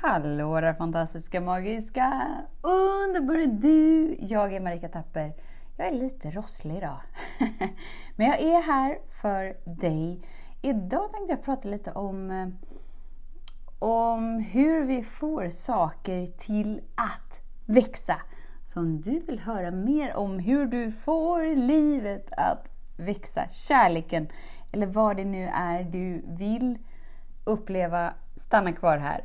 Hallå där fantastiska, magiska, underbara du! Jag är Marika Tapper. Jag är lite rosslig idag. Men jag är här för dig. Idag tänkte jag prata lite om, eh, om hur vi får saker till att växa. Så om du vill höra mer om hur du får livet att växa, kärleken, eller vad det nu är du vill uppleva, stanna kvar här.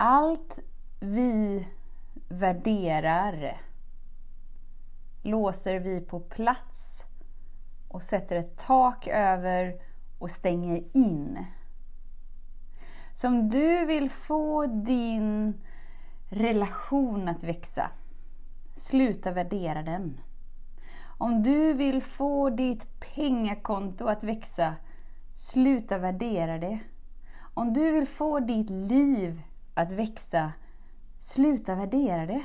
allt vi värderar låser vi på plats och sätter ett tak över och stänger in. Så om du vill få din relation att växa, sluta värdera den. Om du vill få ditt pengakonto att växa, sluta värdera det. Om du vill få ditt liv att växa, sluta värdera det.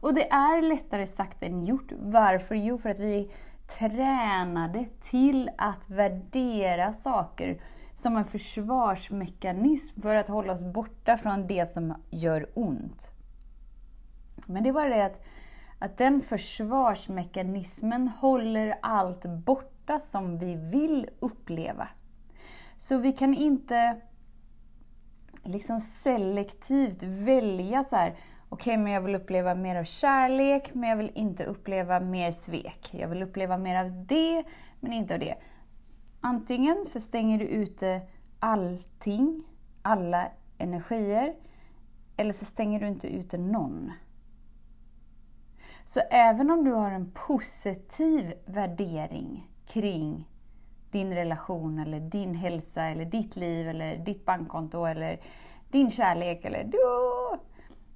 och det är lättare sagt än gjort. Varför? Jo, för att vi är tränade till att värdera saker som en försvarsmekanism för att hålla oss borta från det som gör ont. Men det är bara det att, att den försvarsmekanismen håller allt borta som vi vill uppleva. Så vi kan inte liksom selektivt välja så här, okej, okay, men jag vill uppleva mer av kärlek, men jag vill inte uppleva mer svek. Jag vill uppleva mer av det, men inte av det. Antingen så stänger du ute allting, alla energier, eller så stänger du inte ute någon. Så även om du har en positiv värdering kring din relation eller din hälsa eller ditt liv eller ditt bankkonto eller din kärlek eller du.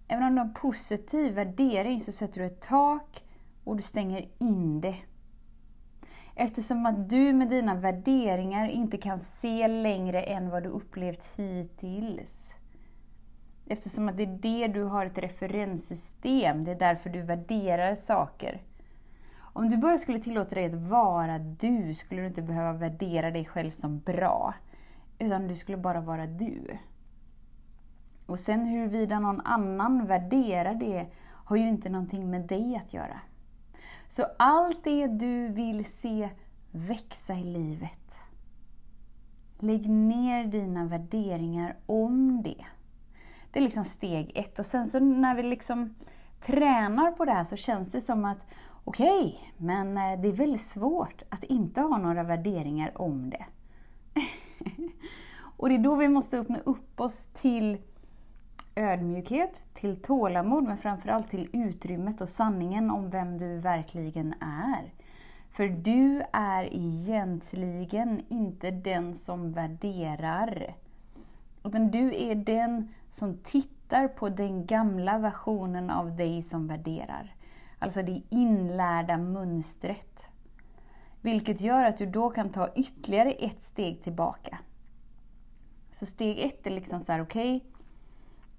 Även om du har en positiv värdering så sätter du ett tak och du stänger in det. Eftersom att du med dina värderingar inte kan se längre än vad du upplevt hittills. Eftersom att det är det du har ett referenssystem, det är därför du värderar saker. Om du bara skulle tillåta dig att vara du, skulle du inte behöva värdera dig själv som bra. Utan du skulle bara vara du. Och sen huruvida någon annan värderar det har ju inte någonting med dig att göra. Så allt det du vill se växa i livet, lägg ner dina värderingar om det. Det är liksom steg ett. Och sen så när vi liksom tränar på det här så känns det som att okej, okay, men eh, det är väldigt svårt att inte ha några värderingar om det. och det är då vi måste öppna upp oss till ödmjukhet, till tålamod, men framförallt till utrymmet och sanningen om vem du verkligen är. För du är egentligen inte den som värderar. Utan du är den som tittar på den gamla versionen av dig som värderar. Alltså det inlärda mönstret. Vilket gör att du då kan ta ytterligare ett steg tillbaka. Så steg ett är liksom så här, okej, okay,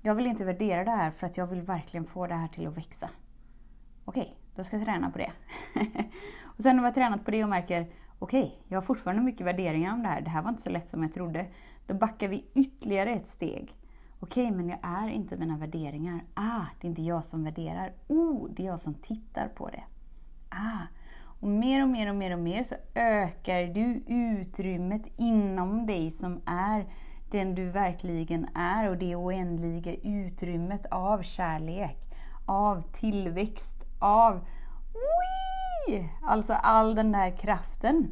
jag vill inte värdera det här för att jag vill verkligen få det här till att växa. Okej, okay, då ska jag träna på det. och sen när vi har tränat på det och märker, okej, okay, jag har fortfarande mycket värderingar om det här, det här var inte så lätt som jag trodde. Då backar vi ytterligare ett steg Okej, okay, men jag är inte mina värderingar. Ah, det är inte jag som värderar. Oh, det är jag som tittar på det. Ah, och mer och mer och mer och mer så ökar du utrymmet inom dig som är den du verkligen är och det oändliga utrymmet av kärlek, av tillväxt, av Alltså all den där kraften.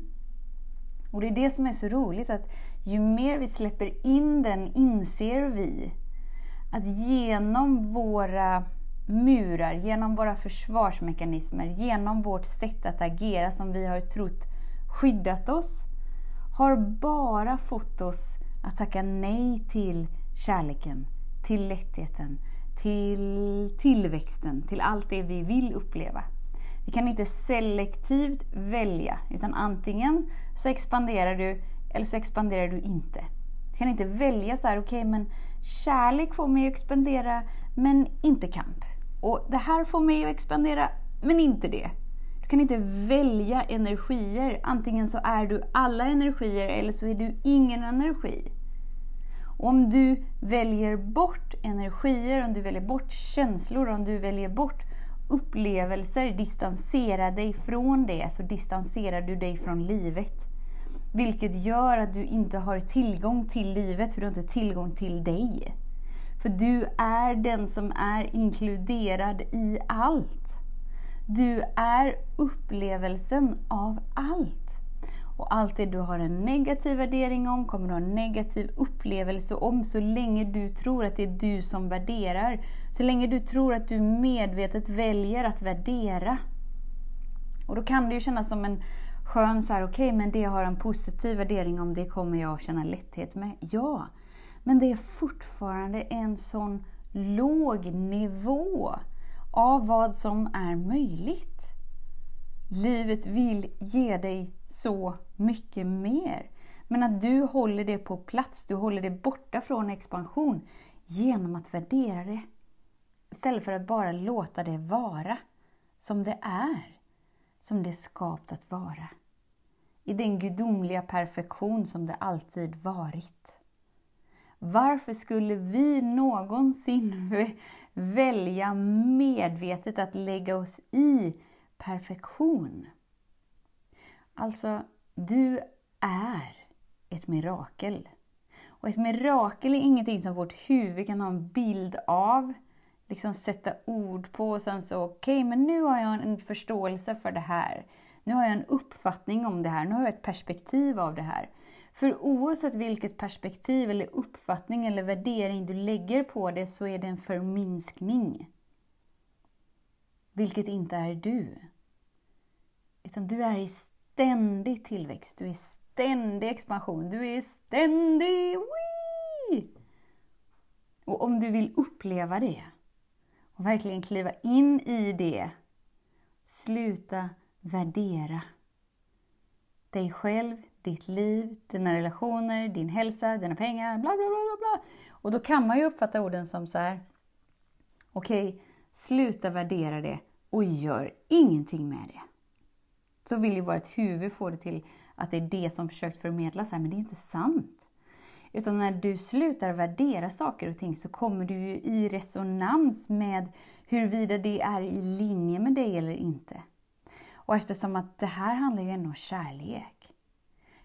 Och det är det som är så roligt att ju mer vi släpper in den inser vi att genom våra murar, genom våra försvarsmekanismer, genom vårt sätt att agera som vi har trott skyddat oss, har bara fått oss att tacka nej till kärleken, till lättheten, till tillväxten, till allt det vi vill uppleva. Vi kan inte selektivt välja, utan antingen så expanderar du eller så expanderar du inte. Du kan inte välja så här, okej okay, men kärlek får mig att expandera, men inte kamp. Och det här får mig att expandera, men inte det. Du kan inte välja energier. Antingen så är du alla energier eller så är du ingen energi. Och om du väljer bort energier, om du väljer bort känslor, om du väljer bort upplevelser, distansera dig från det, så distanserar du dig från livet. Vilket gör att du inte har tillgång till livet, för du har inte tillgång till dig. För du är den som är inkluderad i allt. Du är upplevelsen av allt. Och allt det du har en negativ värdering om kommer du ha en negativ upplevelse om så länge du tror att det är du som värderar. Så länge du tror att du medvetet väljer att värdera. Och då kan det ju kännas som en skön så här, okej, okay, men det har en positiv värdering om det kommer jag känna lätthet med. Ja, men det är fortfarande en sån låg nivå av vad som är möjligt. Livet vill ge dig så mycket mer. Men att du håller det på plats, du håller det borta från expansion genom att värdera det. Istället för att bara låta det vara som det är, som det är skapat att vara. I den gudomliga perfektion som det alltid varit. Varför skulle vi någonsin välja medvetet att lägga oss i perfektion? Alltså, du är ett mirakel. Och ett mirakel är ingenting som vårt huvud kan ha en bild av, liksom sätta ord på och sen så, okej, okay, men nu har jag en förståelse för det här. Nu har jag en uppfattning om det här, nu har jag ett perspektiv av det här. För oavsett vilket perspektiv, eller uppfattning eller värdering du lägger på det så är det en förminskning. Vilket inte är du. Utan du är i ständig tillväxt, du är i ständig expansion, du är i ständig... Wee! Och om du vill uppleva det och verkligen kliva in i det, sluta värdera dig själv, ditt liv, dina relationer, din hälsa, dina pengar, bla bla bla bla. Och då kan man ju uppfatta orden som så här. Okej, okay, sluta värdera det och gör ingenting med det. Så vill ju vårt huvud få det till att det är det som försöks förmedlas här, men det är ju inte sant. Utan när du slutar värdera saker och ting så kommer du ju i resonans med huruvida det är i linje med dig eller inte. Och eftersom att det här handlar ju ändå om kärlek.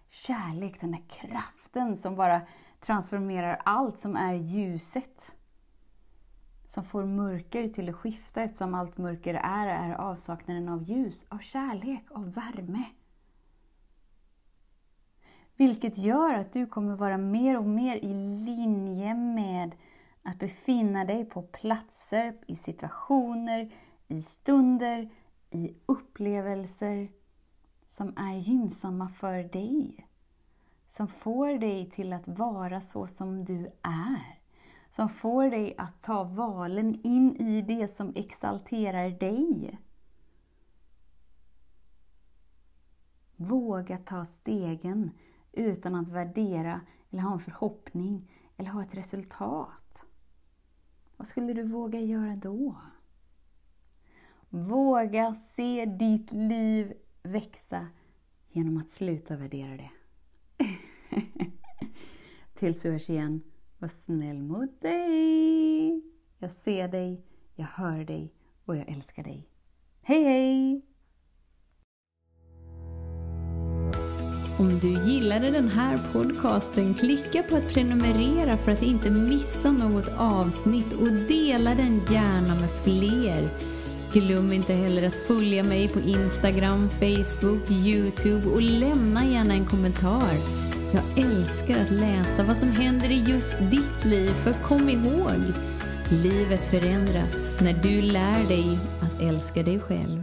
Kärlek, den där kraften som bara transformerar allt som är ljuset. Som får mörker till att skifta eftersom allt mörker är, är avsaknaden av ljus, av kärlek, av värme. Vilket gör att du kommer vara mer och mer i linje med att befinna dig på platser, i situationer, i stunder, i upplevelser som är gynnsamma för dig. Som får dig till att vara så som du är. Som får dig att ta valen in i det som exalterar dig. Våga ta stegen utan att värdera eller ha en förhoppning eller ha ett resultat. Vad skulle du våga göra då? Våga se ditt liv växa genom att sluta värdera det. Tills vi hörs igen, var snäll mot dig. Jag ser dig, jag hör dig och jag älskar dig. Hej hej! Om du gillade den här podcasten, klicka på att prenumerera för att inte missa något avsnitt och dela den gärna med fler. Glöm inte heller att följa mig på Instagram, Facebook, Youtube och lämna gärna en kommentar. Jag älskar att läsa vad som händer i just ditt liv, för kom ihåg, livet förändras när du lär dig att älska dig själv.